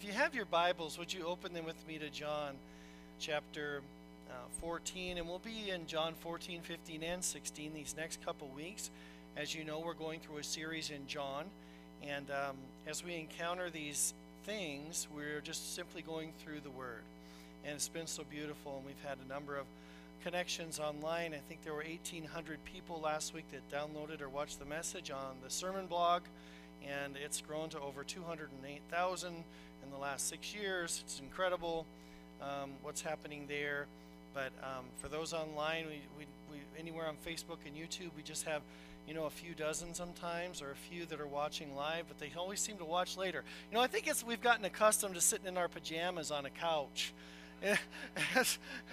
if you have your Bibles, would you open them with me to John chapter uh, 14? And we'll be in John 14, 15, and 16 these next couple weeks. As you know, we're going through a series in John. And um, as we encounter these things, we're just simply going through the Word. And it's been so beautiful, and we've had a number of connections online. I think there were 1,800 people last week that downloaded or watched the message on the sermon blog, and it's grown to over 208,000 in the last six years. It's incredible um, what's happening there. But um, for those online, we, we, we, anywhere on Facebook and YouTube, we just have you know a few dozen sometimes, or a few that are watching live. But they always seem to watch later. You know, I think it's we've gotten accustomed to sitting in our pajamas on a couch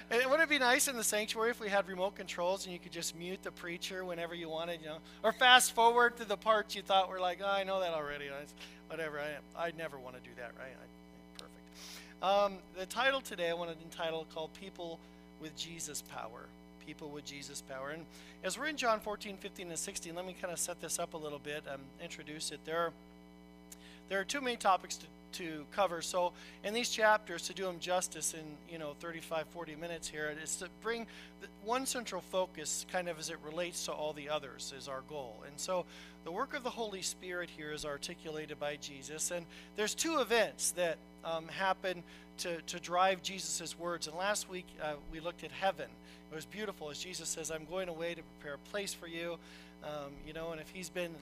wouldn't it be nice in the sanctuary if we had remote controls and you could just mute the preacher whenever you wanted, you know, or fast forward to the parts you thought were like, oh, I know that already. Whatever. I, I never want to do that, right? I, perfect. Um, the title today I wanted to entitle called "People with Jesus Power." People with Jesus power. And as we're in John 14, 15, and 16, let me kind of set this up a little bit, and introduce it. There are there are two main topics to to cover. So in these chapters, to do them justice in you know 35, 40 minutes here, is to bring one central focus, kind of as it relates to all the others, is our goal. And so the work of the Holy Spirit here is articulated by Jesus, and there's two events that um, happen to to drive Jesus' words. And last week uh, we looked at heaven. It was beautiful as Jesus says, "I'm going away to prepare a place for you." Um, you know, and if He's been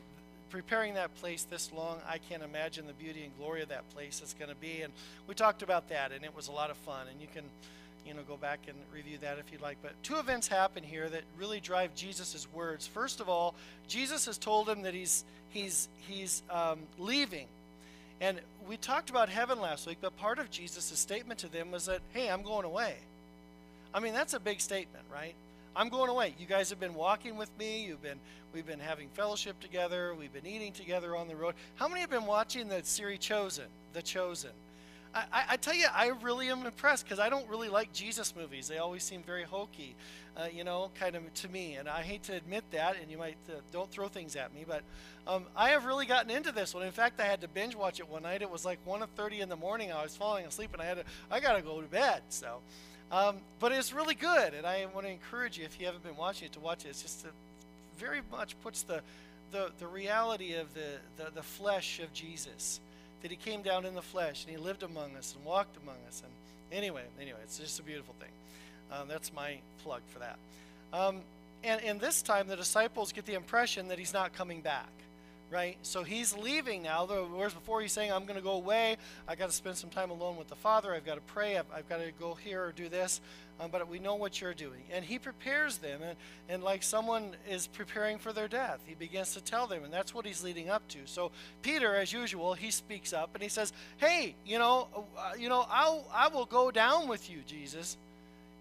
preparing that place this long, I can't imagine the beauty and glory of that place it's going to be. And we talked about that, and it was a lot of fun. And you can, you know, go back and review that if you'd like. But two events happen here that really drive Jesus' words. First of all, Jesus has told him that he's he's he's um, leaving. And we talked about heaven last week, but part of Jesus' statement to them was that, hey, I'm going away. I mean, that's a big statement, right? I'm going away. You guys have been walking with me. You've been we've been having fellowship together. We've been eating together on the road. How many have been watching the series Chosen? The Chosen. I, I, tell you, I really am impressed because I don't really like Jesus movies. They always seem very hokey, uh, you know, kind of to me. And I hate to admit that, and you might uh, don't throw things at me, but um, I have really gotten into this one. In fact, I had to binge watch it one night. It was like 1:30 in the morning. I was falling asleep, and I had to I got to go to bed. So. Um, but it's really good, and I want to encourage you, if you haven't been watching it, to watch it. It's just a, very much puts the, the, the reality of the, the, the flesh of Jesus, that he came down in the flesh, and he lived among us and walked among us. And anyway, anyway, it's just a beautiful thing. Um, that's my plug for that. Um, and, and this time, the disciples get the impression that he's not coming back right? So he's leaving now. Whereas before he's saying, I'm going to go away. I got to spend some time alone with the Father. I've got to pray. I've, I've got to go here or do this. Um, but we know what you're doing. And he prepares them. And, and like someone is preparing for their death, he begins to tell them. And that's what he's leading up to. So Peter, as usual, he speaks up and he says, Hey, you know, uh, you know, I'll, I will go down with you, Jesus.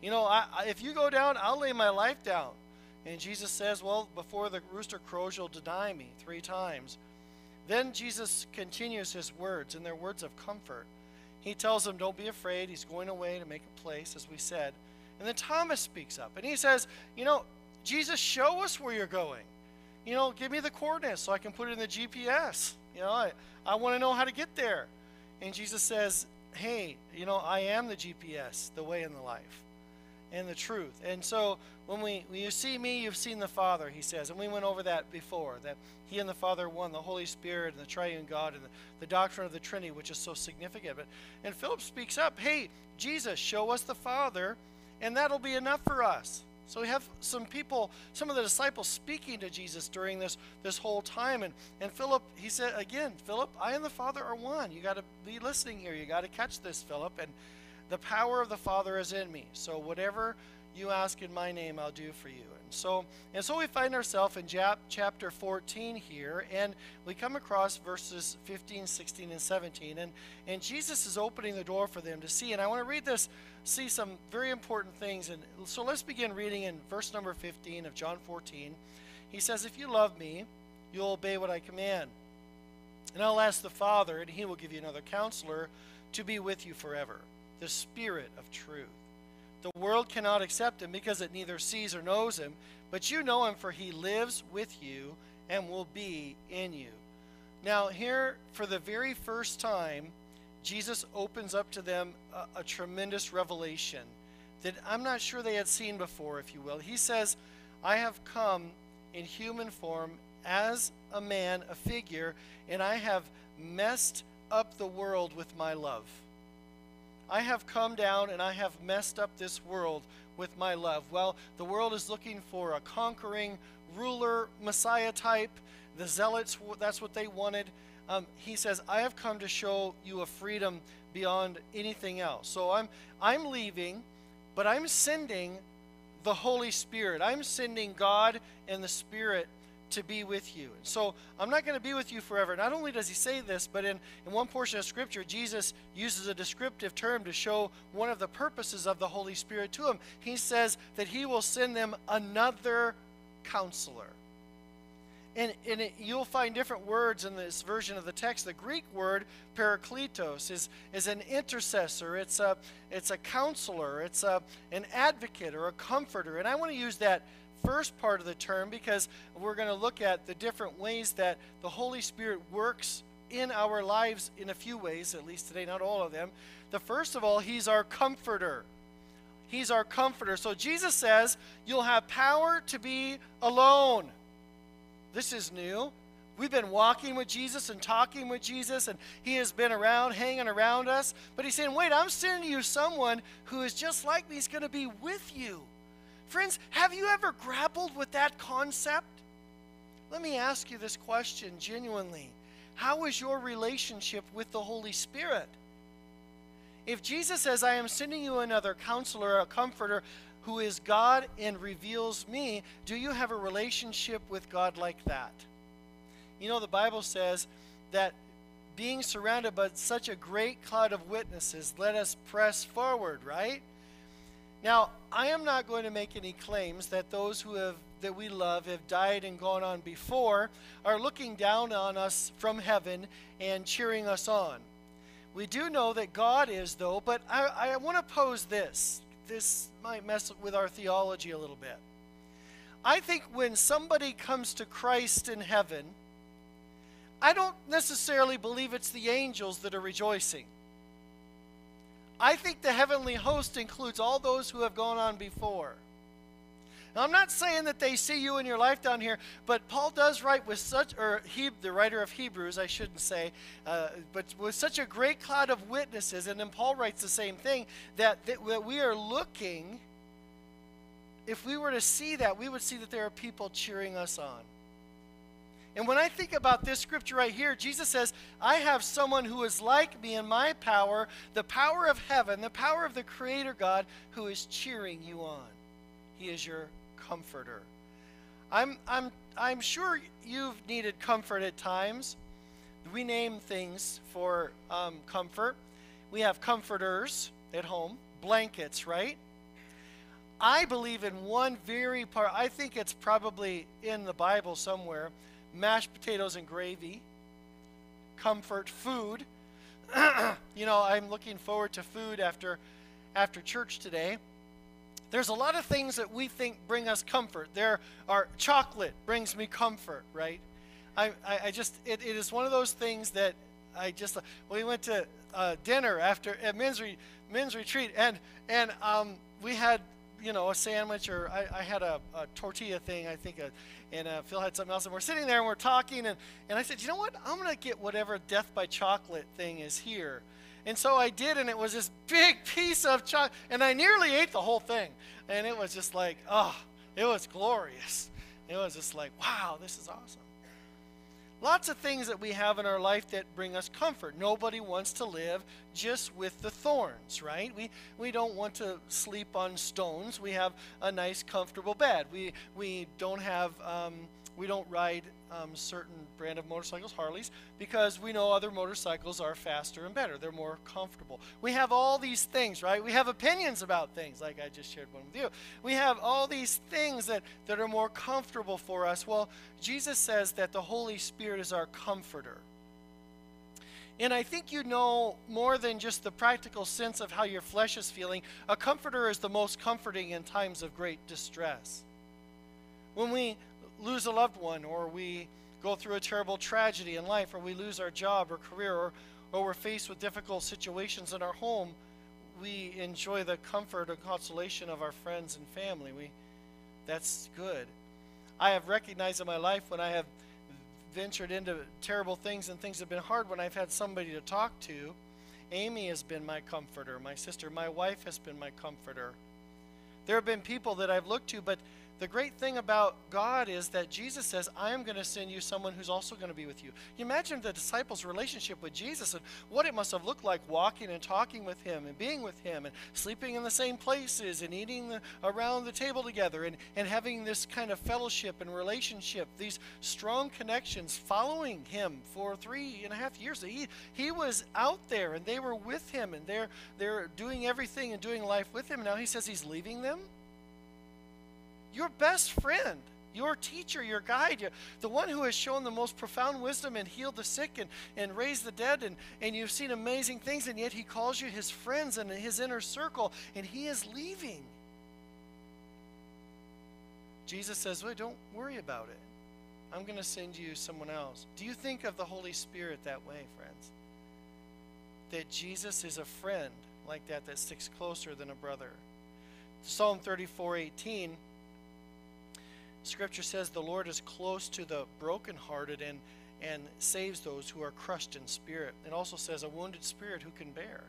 You know, I, if you go down, I'll lay my life down. And Jesus says, Well, before the rooster crows, you'll deny me three times. Then Jesus continues his words, and they're words of comfort. He tells them, Don't be afraid. He's going away to make a place, as we said. And then Thomas speaks up, and he says, You know, Jesus, show us where you're going. You know, give me the coordinates so I can put it in the GPS. You know, I, I want to know how to get there. And Jesus says, Hey, you know, I am the GPS, the way and the life and the truth. And so when we when you see me, you've seen the Father, he says. And we went over that before, that he and the Father one, the Holy Spirit and the triune God and the, the doctrine of the Trinity, which is so significant. But and Philip speaks up, hey, Jesus, show us the Father, and that'll be enough for us. So we have some people, some of the disciples speaking to Jesus during this this whole time. And, and Philip, he said again, Philip, I and the Father are one. You got to be listening here. You got to catch this, Philip. And the power of the Father is in me. So whatever you ask in my name, I'll do for you. And so, and so we find ourselves in chapter 14 here, and we come across verses 15, 16, and 17. And, and Jesus is opening the door for them to see. And I want to read this, see some very important things. And so let's begin reading in verse number 15 of John 14. He says, If you love me, you'll obey what I command. And I'll ask the Father, and he will give you another counselor to be with you forever the Spirit of truth. The world cannot accept him because it neither sees or knows him, but you know him, for he lives with you and will be in you. Now, here, for the very first time, Jesus opens up to them a, a tremendous revelation that I'm not sure they had seen before, if you will. He says, I have come in human form as a man, a figure, and I have messed up the world with my love. I have come down and I have messed up this world with my love. Well, the world is looking for a conquering ruler, Messiah type. The zealots, that's what they wanted. Um, he says, I have come to show you a freedom beyond anything else. So I'm, I'm leaving, but I'm sending the Holy Spirit. I'm sending God and the Spirit to be with you. So I'm not going to be with you forever. Not only does he say this, but in, in one portion of Scripture, Jesus uses a descriptive term to show one of the purposes of the Holy Spirit to him. He says that he will send them another counselor. And, and it, you'll find different words in this version of the text. The Greek word parakletos is, is an intercessor, it's a, it's a counselor, it's a, an advocate or a comforter. And I want to use that first part of the term because we're going to look at the different ways that the Holy Spirit works in our lives in a few ways, at least today, not all of them. The first of all, He's our comforter. He's our comforter. So Jesus says, You'll have power to be alone. This is new. We've been walking with Jesus and talking with Jesus, and He has been around, hanging around us. But He's saying, Wait, I'm sending you someone who is just like me. He's going to be with you. Friends, have you ever grappled with that concept? Let me ask you this question genuinely How is your relationship with the Holy Spirit? If Jesus says, I am sending you another counselor, a comforter, who is God and reveals me, do you have a relationship with God like that? You know, the Bible says that being surrounded by such a great cloud of witnesses, let us press forward, right? Now, I am not going to make any claims that those who have that we love have died and gone on before are looking down on us from heaven and cheering us on. We do know that God is, though, but I, I want to pose this this might mess with our theology a little bit. I think when somebody comes to Christ in heaven, I don't necessarily believe it's the angels that are rejoicing. I think the heavenly host includes all those who have gone on before. Now, I'm not saying that they see you in your life down here, but Paul does write with such, or he, the writer of Hebrews, I shouldn't say, uh, but with such a great cloud of witnesses, and then Paul writes the same thing, that, that, that we are looking, if we were to see that, we would see that there are people cheering us on. And when I think about this scripture right here, Jesus says, I have someone who is like me in my power, the power of heaven, the power of the Creator God, who is cheering you on. He is your comforter. I'm, I'm, I'm sure you've needed comfort at times. We name things for um, comfort. We have comforters at home, blankets, right? I believe in one very part, I think it's probably in the Bible somewhere mashed potatoes and gravy, comfort, food. you know, I'm looking forward to food after after church today. There's a lot of things that we think bring us comfort. There are chocolate brings me comfort, right? I, I, I just it, it is one of those things that I just we went to uh, dinner after at men's re, men's retreat and and um, we had you know a sandwich or I, I had a, a, tortilla thing I think a, uh, and uh, Phil had something else and we're sitting there and we're talking and and I said you know what I'm gonna get whatever death by chocolate thing is here and so I did, and it was this big piece of chocolate, and I nearly ate the whole thing. And it was just like, oh, it was glorious. It was just like, wow, this is awesome. Lots of things that we have in our life that bring us comfort. Nobody wants to live just with the thorns, right? We, we don't want to sleep on stones. We have a nice, comfortable bed. We, we don't have. Um, we don't ride um, certain brand of motorcycles, Harleys, because we know other motorcycles are faster and better. They're more comfortable. We have all these things, right? We have opinions about things, like I just shared one with you. We have all these things that, that are more comfortable for us. Well, Jesus says that the Holy Spirit is our comforter. And I think you know more than just the practical sense of how your flesh is feeling. A comforter is the most comforting in times of great distress. When we lose a loved one, or we go through a terrible tragedy in life, or we lose our job or career, or, or we're faced with difficult situations in our home, we enjoy the comfort and consolation of our friends and family. We, that's good. I have recognized in my life when I have ventured into terrible things and things have been hard when I've had somebody to talk to. Amy has been my comforter. My sister, my wife has been my comforter. There have been people that I've looked to, but the great thing about God is that Jesus says, I am going to send you someone who's also going to be with you. You imagine the disciples' relationship with Jesus and what it must have looked like walking and talking with him and being with him and sleeping in the same places and eating the, around the table together and, and having this kind of fellowship and relationship, these strong connections, following him for three and a half years. He, he was out there and they were with him and they're, they're doing everything and doing life with him. Now he says he's leaving them your best friend, your teacher, your guide, the one who has shown the most profound wisdom and healed the sick and, and raised the dead, and, and you've seen amazing things, and yet he calls you his friends and his inner circle, and he is leaving. Jesus says, Well, don't worry about it. I'm going to send you someone else. Do you think of the Holy Spirit that way, friends? That Jesus is a friend like that that sticks closer than a brother. Psalm 34 18 Scripture says the Lord is close to the brokenhearted and and saves those who are crushed in spirit. It also says a wounded spirit who can bear.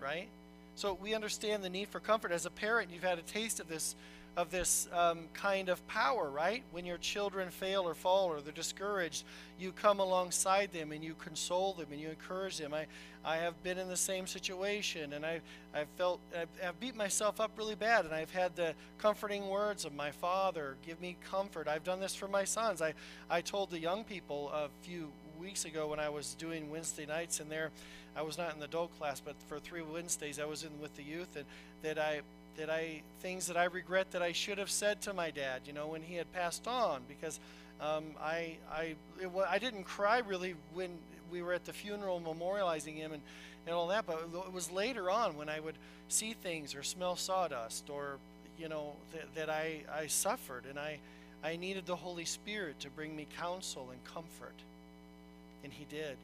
Right? So we understand the need for comfort. As a parent, you've had a taste of this of this um, kind of power, right? When your children fail or fall or they're discouraged, you come alongside them and you console them and you encourage them. I, I have been in the same situation and I, I've felt, I've, I've beat myself up really bad and I've had the comforting words of my father give me comfort. I've done this for my sons. I, I told the young people a few weeks ago when I was doing Wednesday nights in there, I was not in the adult class, but for three Wednesdays I was in with the youth and that I that I things that I regret that I should have said to my dad, you know, when he had passed on, because um, I I it, I didn't cry really when we were at the funeral memorializing him and, and all that, but it was later on when I would see things or smell sawdust or you know th- that I I suffered and I I needed the Holy Spirit to bring me counsel and comfort, and He did.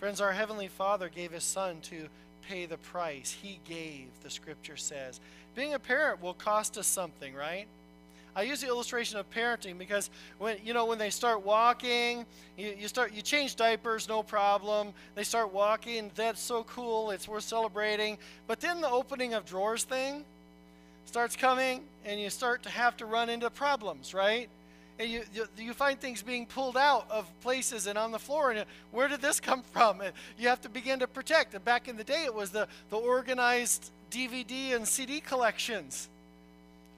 Friends, our Heavenly Father gave His Son to pay the price. He gave, the scripture says. Being a parent will cost us something, right? I use the illustration of parenting because when you know when they start walking, you, you start you change diapers, no problem. They start walking, that's so cool, it's worth celebrating. But then the opening of drawers thing starts coming and you start to have to run into problems, right? And you, you, you find things being pulled out of places and on the floor and where did this come from and you have to begin to protect and back in the day it was the, the organized dvd and cd collections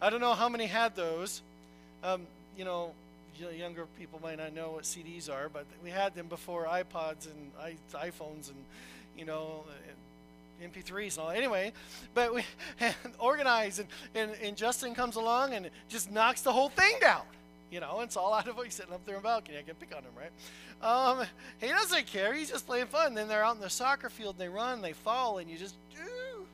i don't know how many had those um, you know younger people might not know what cds are but we had them before ipods and iphones and you know MP3s and all. Anyway, but we organize, and, and, and Justin comes along and just knocks the whole thing down. You know, it's all out of he's sitting up there in the balcony. I can pick on him, right? Um, he doesn't care. He's just playing fun. Then they're out in the soccer field and they run, they fall, and you just, Ooh.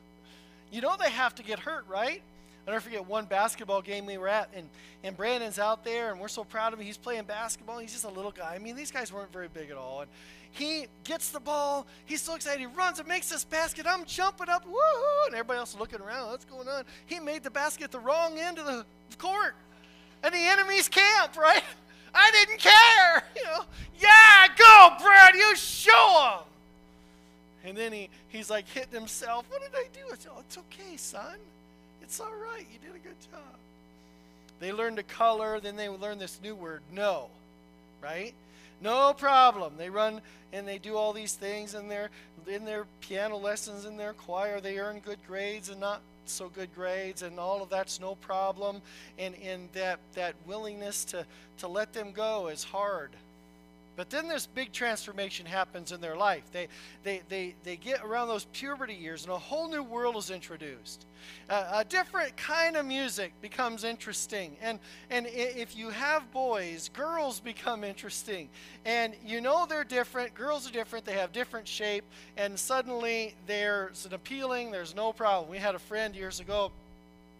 you know, they have to get hurt, right? I never forget one basketball game we were at, and, and Brandon's out there, and we're so proud of him. He's playing basketball. He's just a little guy. I mean, these guys weren't very big at all. And he gets the ball. He's so excited. He runs and makes this basket. I'm jumping up. Woohoo! And everybody else looking around. What's going on? He made the basket the wrong end of the court in the enemy's camp, right? I didn't care. You know, yeah, go, Brad, you show him. And then he, he's like hitting himself. What did I do? I said, oh, it's okay, son. It's all right. You did a good job. They learn to color, then they learn this new word, no, right? No problem. They run and they do all these things in their in their piano lessons in their choir. They earn good grades and not so good grades and all of that's no problem. And, and that, that willingness to, to let them go is hard but then this big transformation happens in their life. They, they, they, they get around those puberty years, and a whole new world is introduced. Uh, a different kind of music becomes interesting. And, and if you have boys, girls become interesting. And you know they're different. Girls are different. They have different shape. And suddenly there's an appealing, there's no problem. We had a friend years ago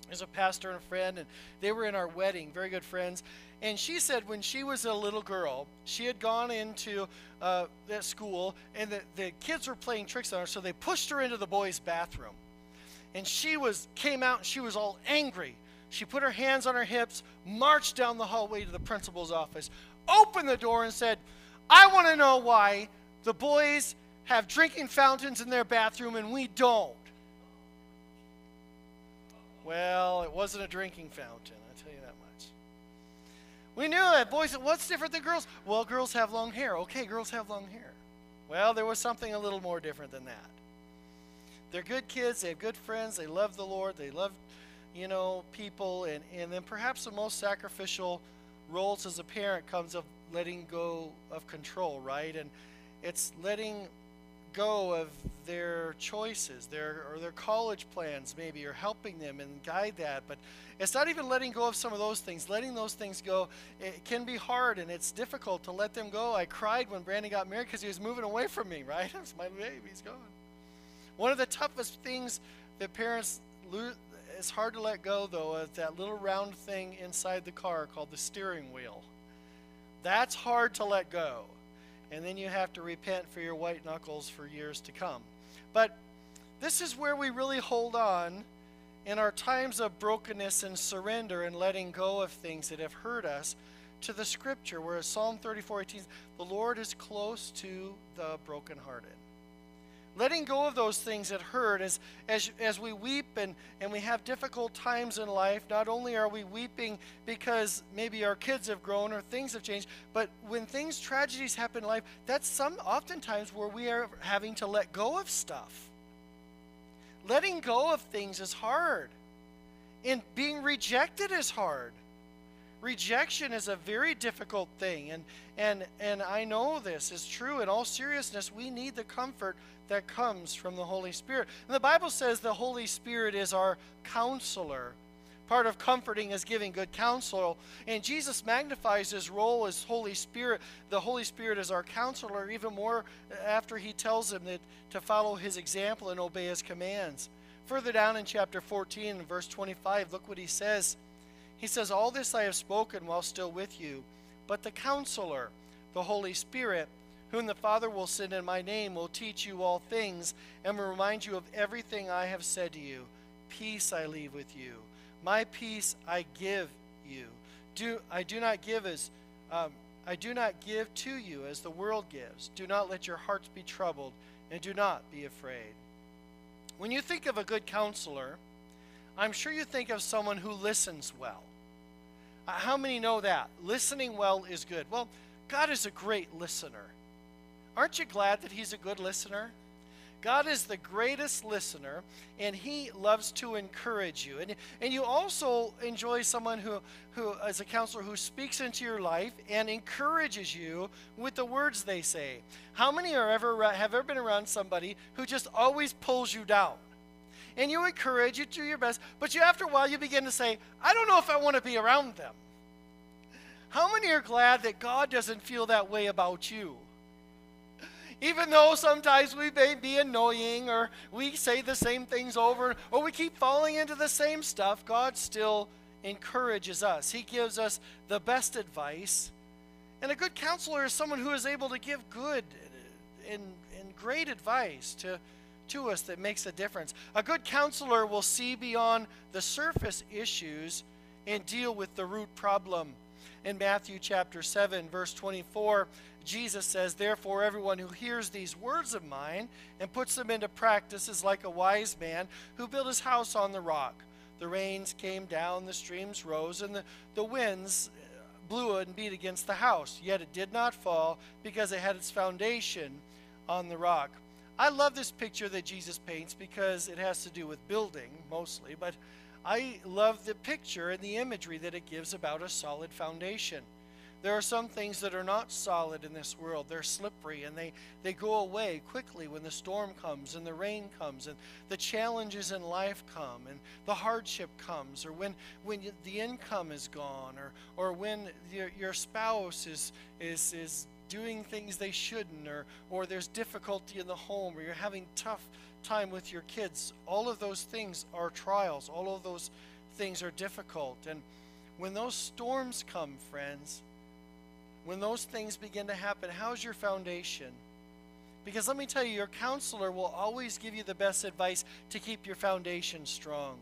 There's a pastor and a friend, and they were in our wedding, very good friends. And she said when she was a little girl, she had gone into uh, that school, and the, the kids were playing tricks on her, so they pushed her into the boys' bathroom. And she was came out, and she was all angry. She put her hands on her hips, marched down the hallway to the principal's office, opened the door, and said, "I want to know why the boys have drinking fountains in their bathroom and we don't." Well, it wasn't a drinking fountain, I tell you that much. We knew that boys, what's different than girls? Well, girls have long hair. Okay, girls have long hair. Well, there was something a little more different than that. They're good kids, they have good friends, they love the Lord, they love, you know, people, and, and then perhaps the most sacrificial roles as a parent comes of letting go of control, right? And it's letting go of their choices, their or their college plans maybe, or helping them and guide that. But it's not even letting go of some of those things. Letting those things go, it can be hard and it's difficult to let them go. I cried when Brandon got married because he was moving away from me, right? It's my baby, he's gone. One of the toughest things that parents lose, it's hard to let go though of that little round thing inside the car called the steering wheel. That's hard to let go and then you have to repent for your white knuckles for years to come. But this is where we really hold on in our times of brokenness and surrender and letting go of things that have hurt us to the scripture, where Psalm 34 18, the Lord is close to the brokenhearted letting go of those things that hurt as, as, as we weep and, and we have difficult times in life. Not only are we weeping because maybe our kids have grown or things have changed but when things tragedies happen in life that's some oftentimes where we are having to let go of stuff. Letting go of things is hard. And being rejected is hard. Rejection is a very difficult thing. And and and I know this is true. In all seriousness we need the comfort that comes from the Holy Spirit. And the Bible says the Holy Spirit is our counselor. Part of comforting is giving good counsel. And Jesus magnifies his role as Holy Spirit. The Holy Spirit is our counselor, even more after he tells him that to follow his example and obey his commands. Further down in chapter 14, verse 25, look what he says. He says, All this I have spoken while still with you, but the counselor, the Holy Spirit, whom the Father will send in my name, will teach you all things and will remind you of everything I have said to you. Peace I leave with you. My peace I give you. Do I do not give as um, I do not give to you as the world gives. Do not let your hearts be troubled, and do not be afraid. When you think of a good counselor, I'm sure you think of someone who listens well. Uh, how many know that? Listening well is good. Well, God is a great listener. Aren't you glad that He's a good listener? God is the greatest listener, and He loves to encourage you. And, and you also enjoy someone who, who, as a counselor, who speaks into your life and encourages you with the words they say. How many are ever have ever been around somebody who just always pulls you down? And you encourage, you do your best, but you after a while you begin to say, I don't know if I want to be around them. How many are glad that God doesn't feel that way about you? Even though sometimes we may be annoying or we say the same things over or we keep falling into the same stuff, God still encourages us. He gives us the best advice. And a good counselor is someone who is able to give good and, and great advice to, to us that makes a difference. A good counselor will see beyond the surface issues and deal with the root problem. In Matthew chapter 7, verse 24, Jesus says, Therefore, everyone who hears these words of mine and puts them into practice is like a wise man who built his house on the rock. The rains came down, the streams rose, and the, the winds blew and beat against the house. Yet it did not fall because it had its foundation on the rock. I love this picture that Jesus paints because it has to do with building mostly, but I love the picture and the imagery that it gives about a solid foundation. There are some things that are not solid in this world. They're slippery and they, they go away quickly when the storm comes and the rain comes and the challenges in life come and the hardship comes or when, when the income is gone or, or when your, your spouse is, is, is doing things they shouldn't or, or there's difficulty in the home or you're having tough time with your kids. All of those things are trials. All of those things are difficult. And when those storms come, friends, when those things begin to happen, how's your foundation? Because let me tell you, your counselor will always give you the best advice to keep your foundation strong.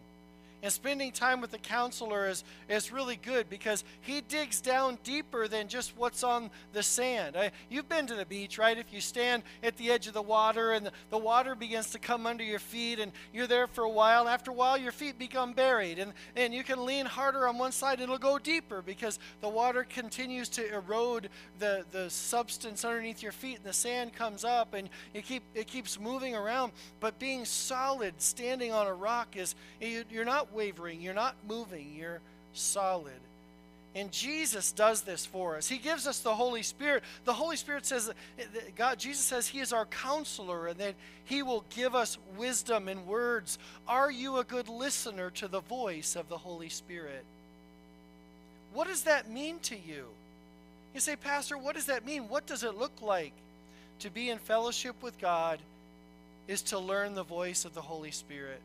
And spending time with the counselor is, is really good because he digs down deeper than just what's on the sand. I, you've been to the beach, right? If you stand at the edge of the water and the, the water begins to come under your feet and you're there for a while, after a while your feet become buried and, and you can lean harder on one side and it'll go deeper because the water continues to erode the, the substance underneath your feet and the sand comes up and you keep, it keeps moving around. But being solid, standing on a rock is, you, you're not wavering, you're not moving, you're solid. And Jesus does this for us. He gives us the Holy Spirit. The Holy Spirit says God Jesus says he is our counselor and that he will give us wisdom and words. Are you a good listener to the voice of the Holy Spirit? What does that mean to you? You say, "Pastor, what does that mean? What does it look like to be in fellowship with God is to learn the voice of the Holy Spirit?"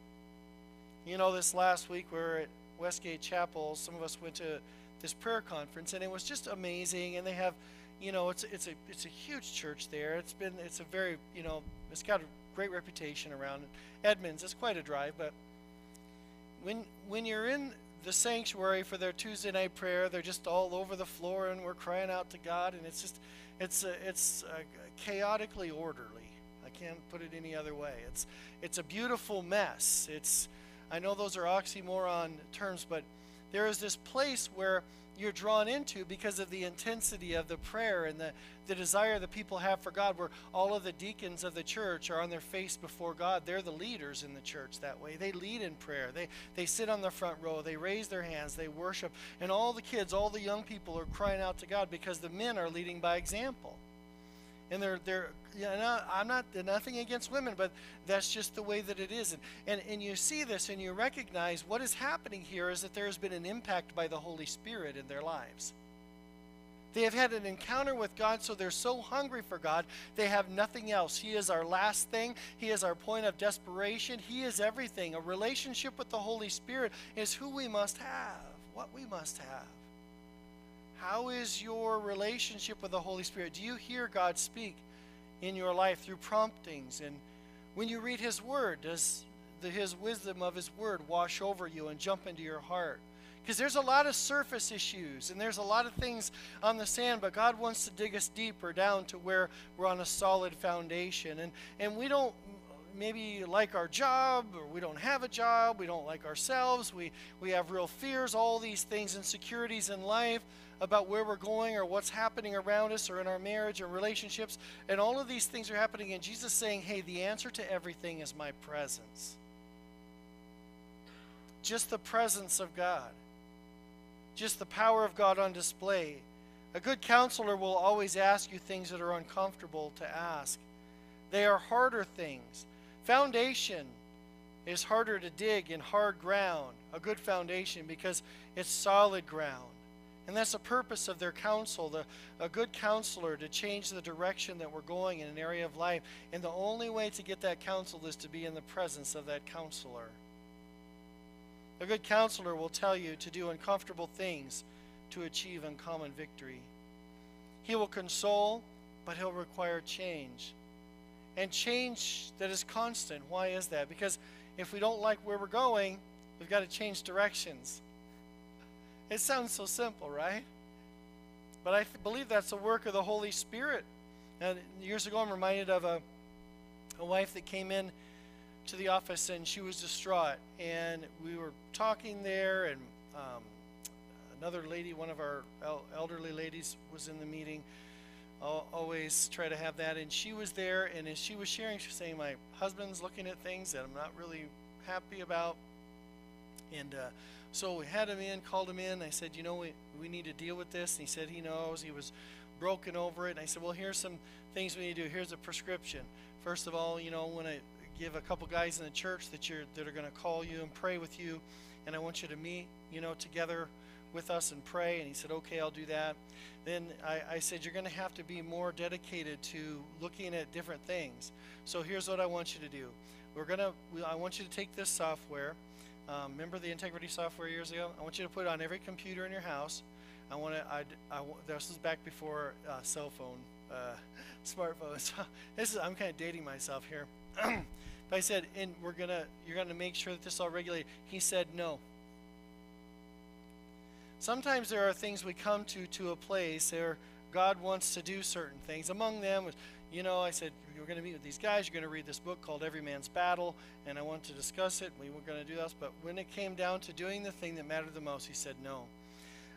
You know, this last week we were at Westgate Chapel. Some of us went to this prayer conference, and it was just amazing. And they have, you know, it's it's a it's a huge church there. It's been it's a very you know it's got a great reputation around Edmonds. It's quite a drive, but when when you're in the sanctuary for their Tuesday night prayer, they're just all over the floor, and we're crying out to God, and it's just it's a, it's a chaotically orderly. I can't put it any other way. It's it's a beautiful mess. It's I know those are oxymoron terms, but there is this place where you're drawn into because of the intensity of the prayer and the, the desire that people have for God, where all of the deacons of the church are on their face before God. They're the leaders in the church that way. They lead in prayer. They, they sit on the front row. They raise their hands. They worship. And all the kids, all the young people are crying out to God because the men are leading by example and they're they're you know, I'm not nothing against women, but that's just the way that it is. And, and and you see this and you recognize what is happening here is that there has been an impact by the Holy Spirit in their lives. They have had an encounter with God, so they're so hungry for God, they have nothing else. He is our last thing. He is our point of desperation. He is everything. A relationship with the Holy Spirit is who we must have, what we must have. How is your relationship with the Holy Spirit? Do you hear God speak in your life through promptings? And when you read His Word, does the, His wisdom of His Word wash over you and jump into your heart? Because there's a lot of surface issues and there's a lot of things on the sand, but God wants to dig us deeper down to where we're on a solid foundation. And, and we don't maybe like our job or we don't have a job, we don't like ourselves, we, we have real fears, all these things, insecurities in life about where we're going or what's happening around us or in our marriage or relationships. And all of these things are happening. And Jesus saying, hey, the answer to everything is my presence. Just the presence of God, just the power of God on display. A good counselor will always ask you things that are uncomfortable to ask. They are harder things. Foundation is harder to dig in hard ground, a good foundation, because it's solid ground. And that's the purpose of their counsel, the, a good counselor to change the direction that we're going in an area of life. And the only way to get that counsel is to be in the presence of that counselor. A good counselor will tell you to do uncomfortable things to achieve uncommon victory. He will console, but he'll require change. And change that is constant. Why is that? Because if we don't like where we're going, we've got to change directions. It sounds so simple, right? But I believe that's the work of the Holy Spirit. And years ago, I'm reminded of a, a wife that came in to the office and she was distraught. And we were talking there, and um, another lady, one of our elderly ladies, was in the meeting. I'll always try to have that. And she was there, and as she was sharing, she was saying, My husband's looking at things that I'm not really happy about. And uh, so we had him in, called him in. I said, you know, we, we need to deal with this. And he said he knows. He was broken over it. And I said, well, here's some things we need to do. Here's a prescription. First of all, you know, I give a couple guys in the church that you're that are going to call you and pray with you, and I want you to meet, you know, together with us and pray. And he said, okay, I'll do that. Then I, I said, you're going to have to be more dedicated to looking at different things. So here's what I want you to do. We're going to, I want you to take this software Um, remember the integrity software years ago? I want you to put it on every computer in your house. I want to. I, I, this was back before uh, cell phone, uh, smartphones. this is. I'm kind of dating myself here. but I said, and we're gonna. You're gonna make sure that this is all regulated. He said no. Sometimes there are things we come to to a place where God wants to do certain things. Among them, you know, I said you're going to meet with these guys. You're going to read this book called Every Man's Battle, and I want to discuss it. We were going to do this, but when it came down to doing the thing that mattered the most, he said no.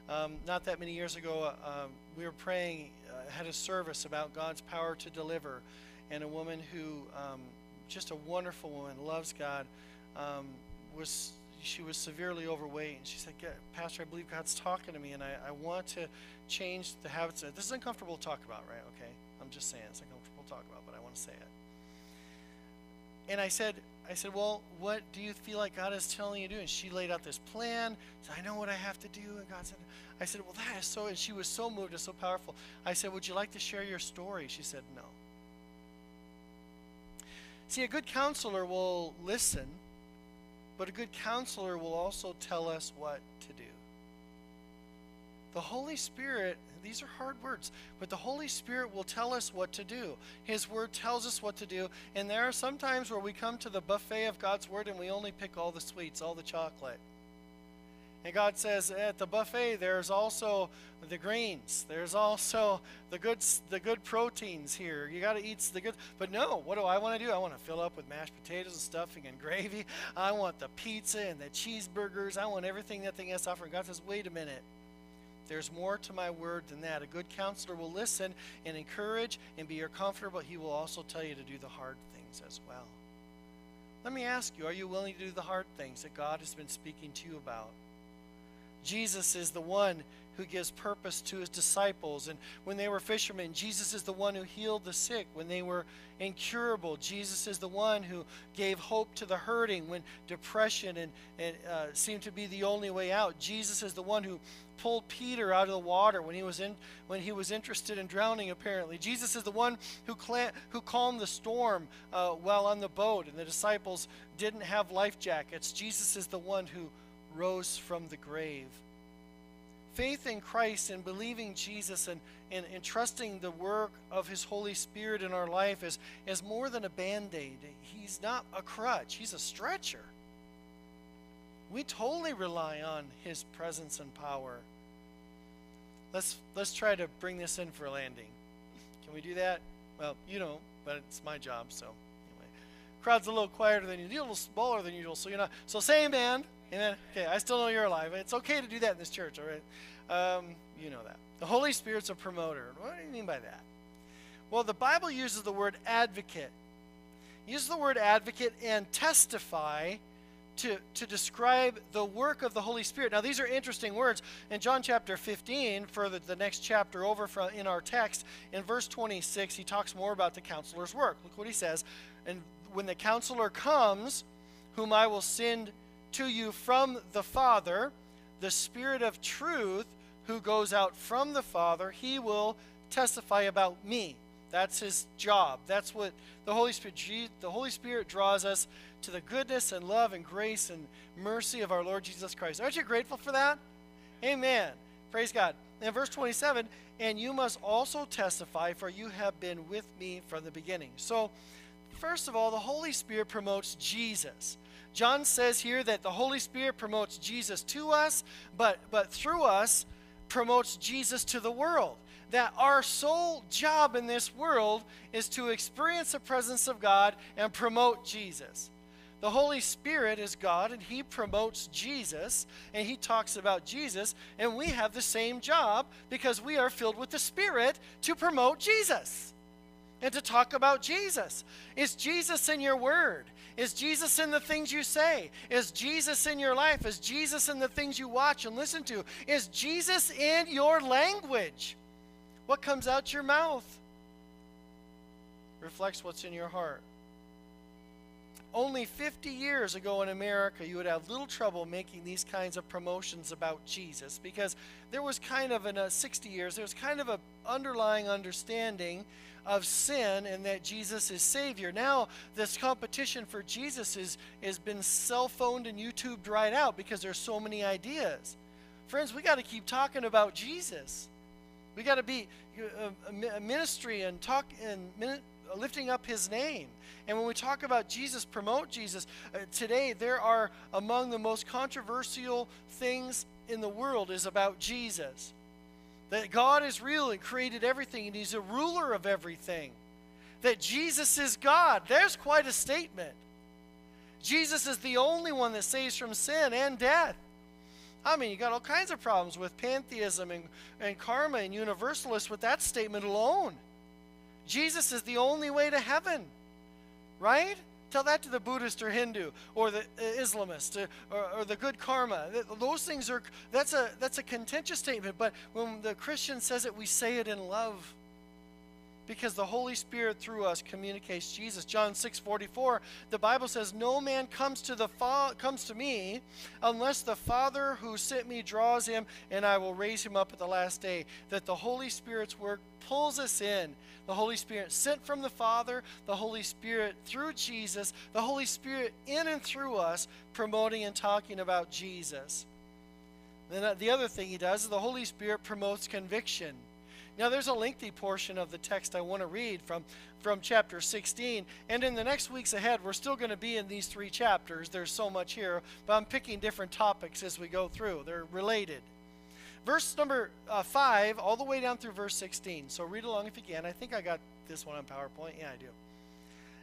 Um, not that many years ago, uh, we were praying, uh, had a service about God's power to deliver, and a woman who, um, just a wonderful woman, loves God, um, was she was severely overweight, and she said, "Pastor, I believe God's talking to me, and I, I want to change the habits." This is uncomfortable to talk about, right? Okay, I'm just saying it's uncomfortable to talk about, but I want to say it. And I said, I said, "Well, what do you feel like God is telling you to do?" And she laid out this plan. Said, "I know what I have to do." And God said, "I said, well, that is so." And she was so moved, and so powerful. I said, "Would you like to share your story?" She said, "No." See, a good counselor will listen but a good counselor will also tell us what to do. The Holy Spirit, these are hard words, but the Holy Spirit will tell us what to do. His Word tells us what to do. And there are some times where we come to the buffet of God's Word and we only pick all the sweets, all the chocolate. And God says at the buffet there's also the greens. There's also the good the good proteins here. You got to eat the good. But no, what do I want to do? I want to fill up with mashed potatoes and stuffing and gravy. I want the pizza and the cheeseburgers. I want everything that thing has to offer. And God says, "Wait a minute. There's more to my word than that. A good counselor will listen and encourage and be your comforter, but he will also tell you to do the hard things as well." Let me ask you, are you willing to do the hard things that God has been speaking to you about? Jesus is the one who gives purpose to his disciples. And when they were fishermen, Jesus is the one who healed the sick. When they were incurable, Jesus is the one who gave hope to the hurting when depression and, and uh, seemed to be the only way out. Jesus is the one who pulled Peter out of the water when he was in when he was interested in drowning. Apparently, Jesus is the one who cla- who calmed the storm uh, while on the boat, and the disciples didn't have life jackets. Jesus is the one who rose from the grave. Faith in Christ and believing Jesus and, and, and trusting the work of His Holy Spirit in our life is, is more than a band aid. He's not a crutch, He's a stretcher. We totally rely on His presence and power. Let's, let's try to bring this in for landing. Can we do that? Well, you know, but it's my job, so anyway. Crowd's a little quieter than usual, a little smaller than usual, so you're not. So say amen. Amen. Okay, I still know you're alive. It's okay to do that in this church, all right? Um, you know that. The Holy Spirit's a promoter. What do you mean by that? Well, the Bible uses the word advocate. It uses the word advocate and testify to, to describe the work of the Holy Spirit. Now, these are interesting words. In John chapter 15, for the, the next chapter over from, in our text, in verse 26, he talks more about the counselor's work. Look what he says. And when the counselor comes, whom I will send to you from the Father, the Spirit of truth who goes out from the Father, he will testify about me. That's his job. That's what the Holy Spirit the Holy Spirit draws us to the goodness and love and grace and mercy of our Lord Jesus Christ. Aren't you grateful for that? Amen. Praise God. In verse 27, and you must also testify, for you have been with me from the beginning. So, first of all, the Holy Spirit promotes Jesus. John says here that the Holy Spirit promotes Jesus to us, but, but through us promotes Jesus to the world. That our sole job in this world is to experience the presence of God and promote Jesus. The Holy Spirit is God and He promotes Jesus and He talks about Jesus, and we have the same job because we are filled with the Spirit to promote Jesus and to talk about Jesus. Is Jesus in your word? Is Jesus in the things you say? Is Jesus in your life? Is Jesus in the things you watch and listen to? Is Jesus in your language? What comes out your mouth reflects what's in your heart. Only 50 years ago in America, you would have little trouble making these kinds of promotions about Jesus because there was kind of in a uh, 60 years, there was kind of an underlying understanding of sin and that Jesus is Savior. Now, this competition for Jesus is, has been cell phoned and YouTubed right out because there's so many ideas. Friends, we got to keep talking about Jesus. We got to be a ministry and talk and lifting up his name. And when we talk about Jesus, promote Jesus, uh, today there are among the most controversial things in the world is about Jesus. That God is real and created everything and he's a ruler of everything. That Jesus is God. There's quite a statement. Jesus is the only one that saves from sin and death. I mean, you got all kinds of problems with pantheism and, and karma and universalists with that statement alone. Jesus is the only way to heaven, right? Tell that to the Buddhist or Hindu or the uh, Islamist uh, or, or, the good karma. Those things are that's a that's a contentious statement. But when the Christian says it, we say it in love because the Holy Spirit through us communicates Jesus. John 6 44, the Bible says, No man comes to the fa- comes to me unless the Father who sent me draws him, and I will raise him up at the last day. That the Holy Spirit's work pulls us in. The Holy Spirit sent from the Father, the Holy Spirit through Jesus, the Holy Spirit in and through us, promoting and talking about Jesus. Then uh, the other thing he does is the Holy Spirit promotes conviction. Now, there's a lengthy portion of the text I want to read from, from chapter 16. And in the next weeks ahead, we're still going to be in these three chapters. There's so much here, but I'm picking different topics as we go through. They're related. Verse number uh, 5, all the way down through verse 16. So read along if you can. I think I got this one on PowerPoint. Yeah, I do.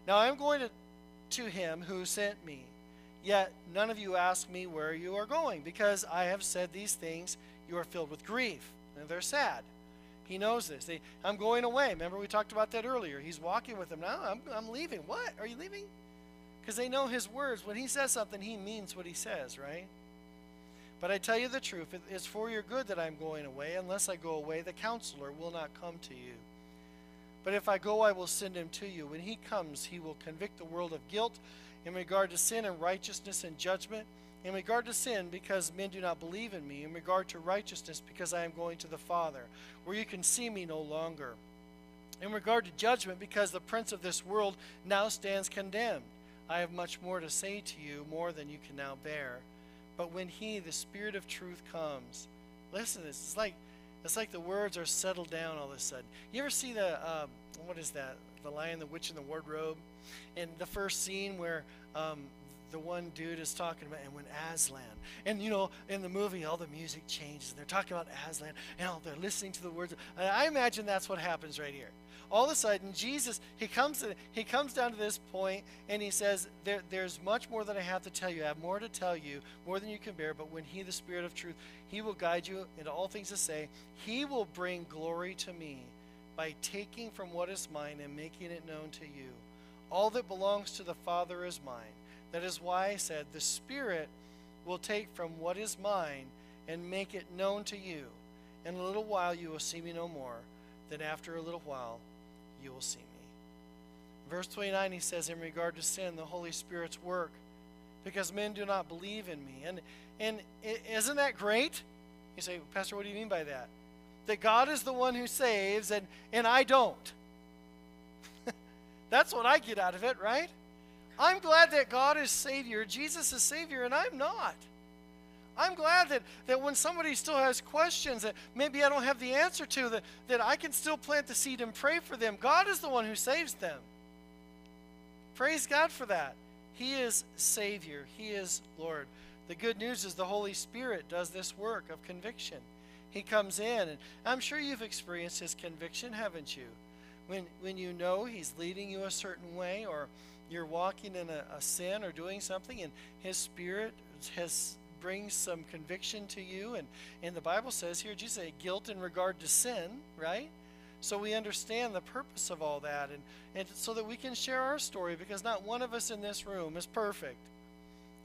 Now I am going to, to him who sent me. Yet none of you ask me where you are going, because I have said these things, you are filled with grief. And they're sad. He knows this. They, I'm going away. Remember, we talked about that earlier. He's walking with them. Now I'm, I'm leaving. What? Are you leaving? Because they know his words. When he says something, he means what he says, right? But I tell you the truth, it is for your good that I'm going away. Unless I go away, the counselor will not come to you. But if I go, I will send him to you. When he comes, he will convict the world of guilt in regard to sin and righteousness and judgment in regard to sin, because men do not believe in me. In regard to righteousness, because I am going to the Father, where you can see me no longer. In regard to judgment, because the prince of this world now stands condemned. I have much more to say to you, more than you can now bear. But when he, the Spirit of truth, comes, listen this. It's like it's like the words are settled down all of a sudden. You ever see the um, what is that? The Lion, the Witch, and the Wardrobe, in the first scene where um, the one dude is talking about, and when Aslan, and you know, in the movie, all the music changes, and they're talking about Aslan, and all, they're listening to the words. I imagine that's what happens right here. All of a sudden, Jesus, he comes, to, he comes down to this point, and he says, there, "There's much more that I have to tell you. I have more to tell you, more than you can bear. But when He, the Spirit of Truth, He will guide you into all things to say. He will bring glory to me by taking from what is mine and making it known to you. All that belongs to the Father is mine." That is why I said, The Spirit will take from what is mine and make it known to you. In a little while you will see me no more. Then after a little while you will see me. Verse 29, he says, In regard to sin, the Holy Spirit's work, because men do not believe in me. And, and isn't that great? You say, Pastor, what do you mean by that? That God is the one who saves and, and I don't. That's what I get out of it, right? I'm glad that God is Savior, Jesus is Savior, and I'm not. I'm glad that, that when somebody still has questions that maybe I don't have the answer to, that, that I can still plant the seed and pray for them. God is the one who saves them. Praise God for that. He is Savior, He is Lord. The good news is the Holy Spirit does this work of conviction. He comes in, and I'm sure you've experienced His conviction, haven't you? When, when you know He's leading you a certain way, or you're walking in a, a sin or doing something, and His Spirit has brings some conviction to you. And, and the Bible says here, Jesus said, guilt in regard to sin, right? So we understand the purpose of all that, and, and so that we can share our story, because not one of us in this room is perfect.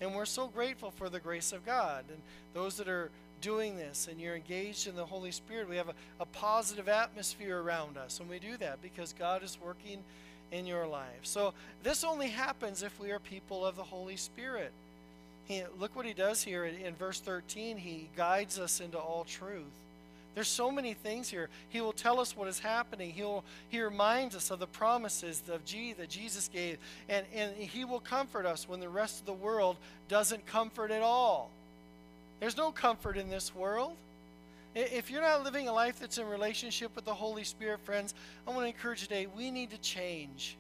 And we're so grateful for the grace of God. And those that are doing this and you're engaged in the Holy Spirit, we have a, a positive atmosphere around us. And we do that because God is working in your life. So this only happens if we are people of the Holy Spirit. He, look what he does here in, in verse 13. He guides us into all truth. There's so many things here. He will tell us what is happening. He'll, he reminds us of the promises of G that Jesus gave. And, and He will comfort us when the rest of the world doesn't comfort at all. There's no comfort in this world. If you're not living a life that's in relationship with the Holy Spirit, friends, I want to encourage you today we need to change.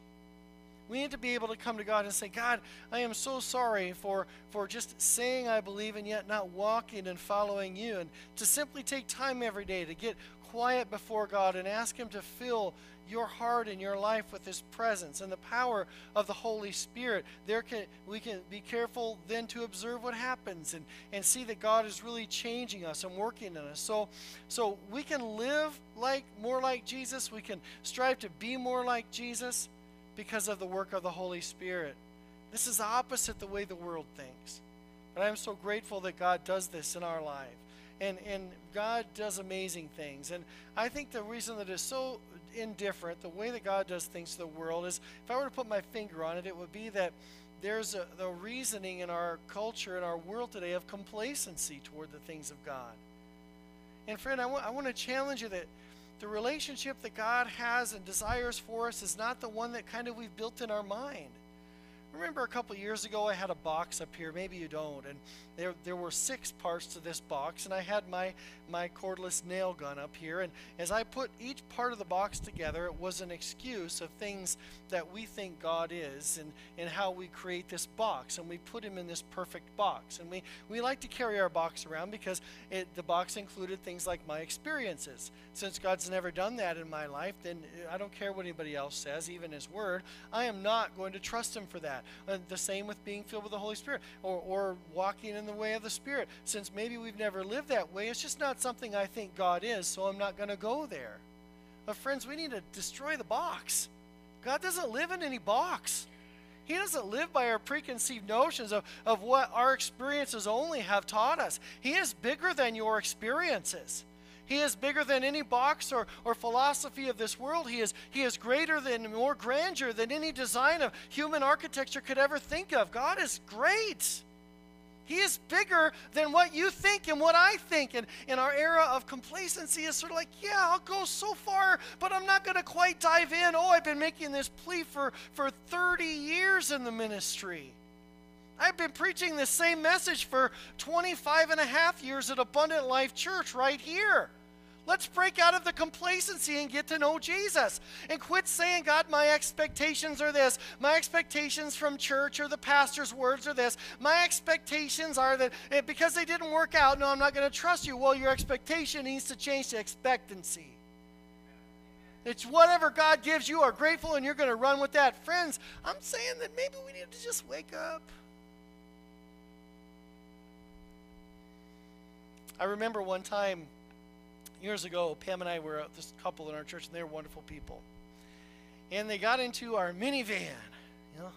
We need to be able to come to God and say, God, I am so sorry for, for just saying I believe and yet not walking and following you. And to simply take time every day to get quiet before God and ask Him to fill your heart and your life with His presence and the power of the Holy Spirit. There can we can be careful then to observe what happens and, and see that God is really changing us and working in us. So so we can live like more like Jesus. We can strive to be more like Jesus because of the work of the Holy Spirit. This is opposite the way the world thinks. But I'm so grateful that God does this in our life. And, and God does amazing things. And I think the reason that is so indifferent, the way that God does things to the world, is if I were to put my finger on it, it would be that there's a, the reasoning in our culture, in our world today, of complacency toward the things of God. And friend, I, I want to challenge you that the relationship that God has and desires for us is not the one that kind of we've built in our mind. Remember a couple years ago, I had a box up here. Maybe you don't. And there, there were six parts to this box, and I had my, my cordless nail gun up here. And as I put each part of the box together, it was an excuse of things that we think God is and, and how we create this box. And we put Him in this perfect box. And we, we like to carry our box around because it, the box included things like my experiences. Since God's never done that in my life, then eh, I don't care what anybody else says, even His Word. I am not going to trust Him for that. And the same with being filled with the Holy Spirit or, or walking in the way of the Spirit. Since maybe we've never lived that way, it's just not something I think God is, so I'm not going to go there. But, friends, we need to destroy the box. God doesn't live in any box. He doesn't live by our preconceived notions of, of what our experiences only have taught us. He is bigger than your experiences. He is bigger than any box or, or philosophy of this world. He is, he is greater than, more grandeur than any design of human architecture could ever think of. God is great. He is bigger than what you think and what I think. And in our era of complacency, is sort of like, yeah, I'll go so far, but I'm not going to quite dive in. Oh, I've been making this plea for, for 30 years in the ministry. I've been preaching the same message for 25 and a half years at Abundant Life Church right here. Let's break out of the complacency and get to know Jesus. And quit saying, God, my expectations are this. My expectations from church or the pastor's words are this. My expectations are that eh, because they didn't work out, no, I'm not going to trust you. Well, your expectation needs to change to expectancy. It's whatever God gives you are grateful and you're going to run with that. Friends, I'm saying that maybe we need to just wake up. I remember one time years ago, Pam and I were uh, this couple in our church, and they were wonderful people. And they got into our minivan. You know,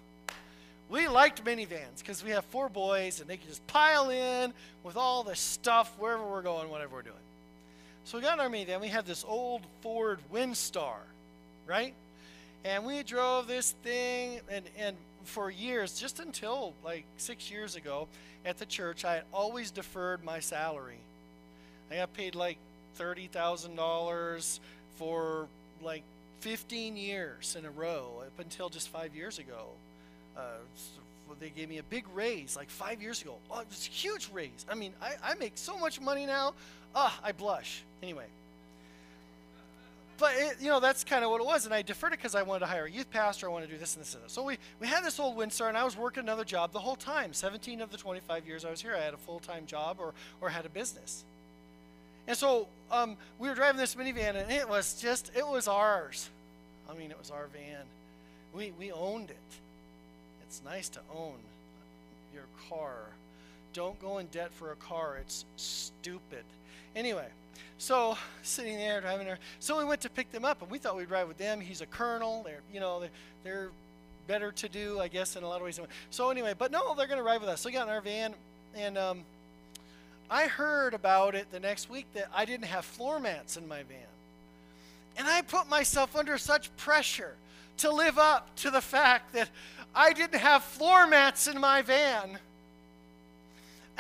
we liked minivans because we have four boys, and they could just pile in with all the stuff wherever we're going, whatever we're doing. So we got in our minivan. We had this old Ford Windstar, right? And we drove this thing, and and for years, just until like six years ago, at the church, I had always deferred my salary. I got paid like $30,000 for like 15 years in a row up until just five years ago. Uh, they gave me a big raise like five years ago. Oh, it was a huge raise. I mean, I, I make so much money now. Ah, I blush. Anyway. But, it, you know, that's kind of what it was. And I deferred it because I wanted to hire a youth pastor. I wanted to do this and this and this. So we, we had this old Windstar, and I was working another job the whole time. 17 of the 25 years I was here, I had a full time job or, or had a business. And so um, we were driving this minivan, and it was just, it was ours. I mean, it was our van. We, we owned it. It's nice to own your car. Don't go in debt for a car, it's stupid. Anyway, so sitting there driving there, so we went to pick them up, and we thought we'd ride with them. He's a colonel. They're, you know, they're, they're better to do, I guess, in a lot of ways. So anyway, but no, they're going to ride with us. So we got in our van, and um, I heard about it the next week that I didn't have floor mats in my van. And I put myself under such pressure to live up to the fact that I didn't have floor mats in my van.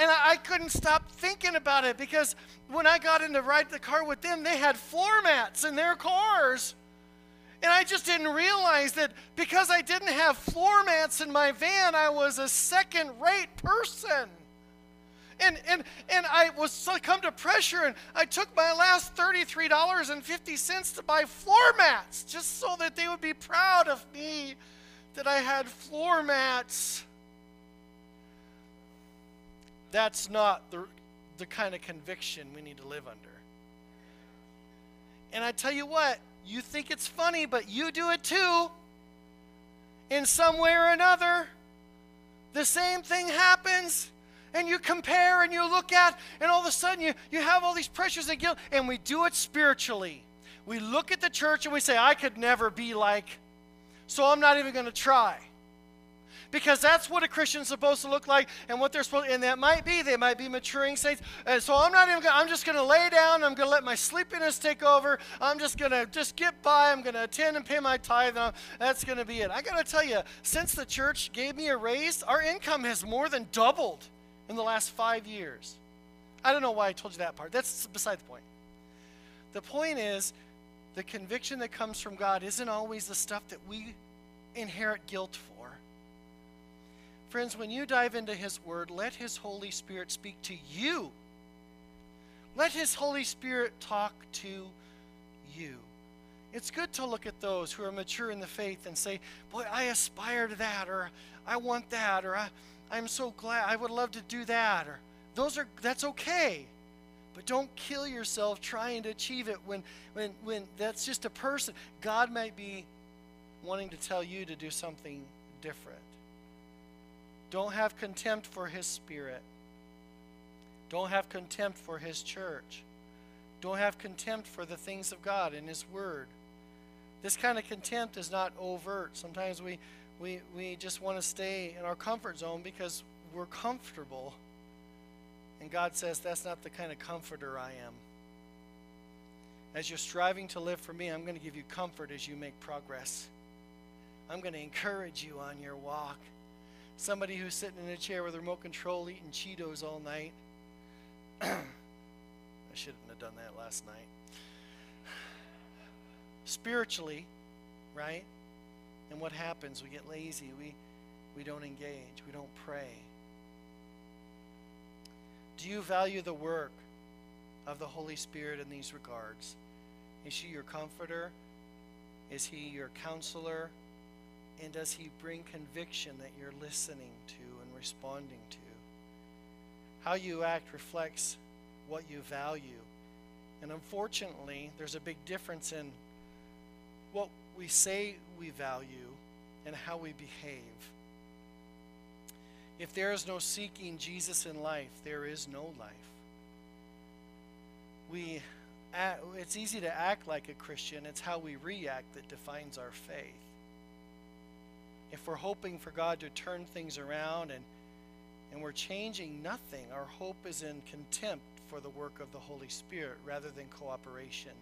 And I, couldn't stop thinking about it because when I got in to ride the car with them, they had floor mats in their cars. And I just didn't realize that because I didn't have floor mats in my van, I was a second rate person. And, and, and I was succumbed to pressure, and I took my last $33.50 to buy floor mats just so that they would be proud of me that I had floor mats. That's not the, the kind of conviction we need to live under. And I tell you what, you think it's funny, but you do it too. In some way or another, the same thing happens. And you compare and you look at, and all of a sudden you, you have all these pressures and guilt, and we do it spiritually. We look at the church and we say, I could never be like, so I'm not even going to try. Because that's what a Christian's supposed to look like and what they're supposed and that might be they might be maturing saints. And so I'm not even gonna, I'm just to lay down I'm to let my sleepiness take over. I'm just to just get by I'm to attend and pay my tithe and that's to be it. I got to tell you since the church gave me a raise our income has more than doubled in the last 5 years I don't know why I told you that part that's beside the point the point is the conviction that comes from God isn't always the stuff that we inherit guilt for Friends, when you dive into His Word, let His Holy Spirit speak to you. Let His Holy Spirit talk to you. It's good to look at those who are mature in the faith and say, Boy, I aspire to that, or I want that, or I, I'm so glad I would love to do that, or those are that's okay. But don't kill yourself trying to achieve it when when when that's just a person. God might be wanting to tell you to do something different. Don't have contempt for His Spirit. Don't have contempt for His church. Don't have contempt for the things of God and His Word. This kind of contempt is not overt. Sometimes we, we, we just want to stay in our comfort zone because we're comfortable. And God says, That's not the kind of comforter I am. As you're striving to live for me, I'm going to give you comfort as you make progress. I'm going to encourage you on your walk somebody who's sitting in a chair with a remote control eating Cheetos all night. I shouldn't have done that last night. Spiritually, right? And what happens? We get lazy. We, we don't engage. We don't pray. Do you value the work of the Holy Spirit in these regards? Is she your comforter? Is he your counselor? And does he bring conviction that you're listening to and responding to? How you act reflects what you value. And unfortunately, there's a big difference in we say we value and how we behave. If there is no seeking Jesus in life, there is no life. We, it's easy to act like a Christian. It's how we react that defines our faith if we're hoping for God to turn things around and, and we're changing nothing, our hope is in contempt for the work of the Holy Spirit rather than cooperation.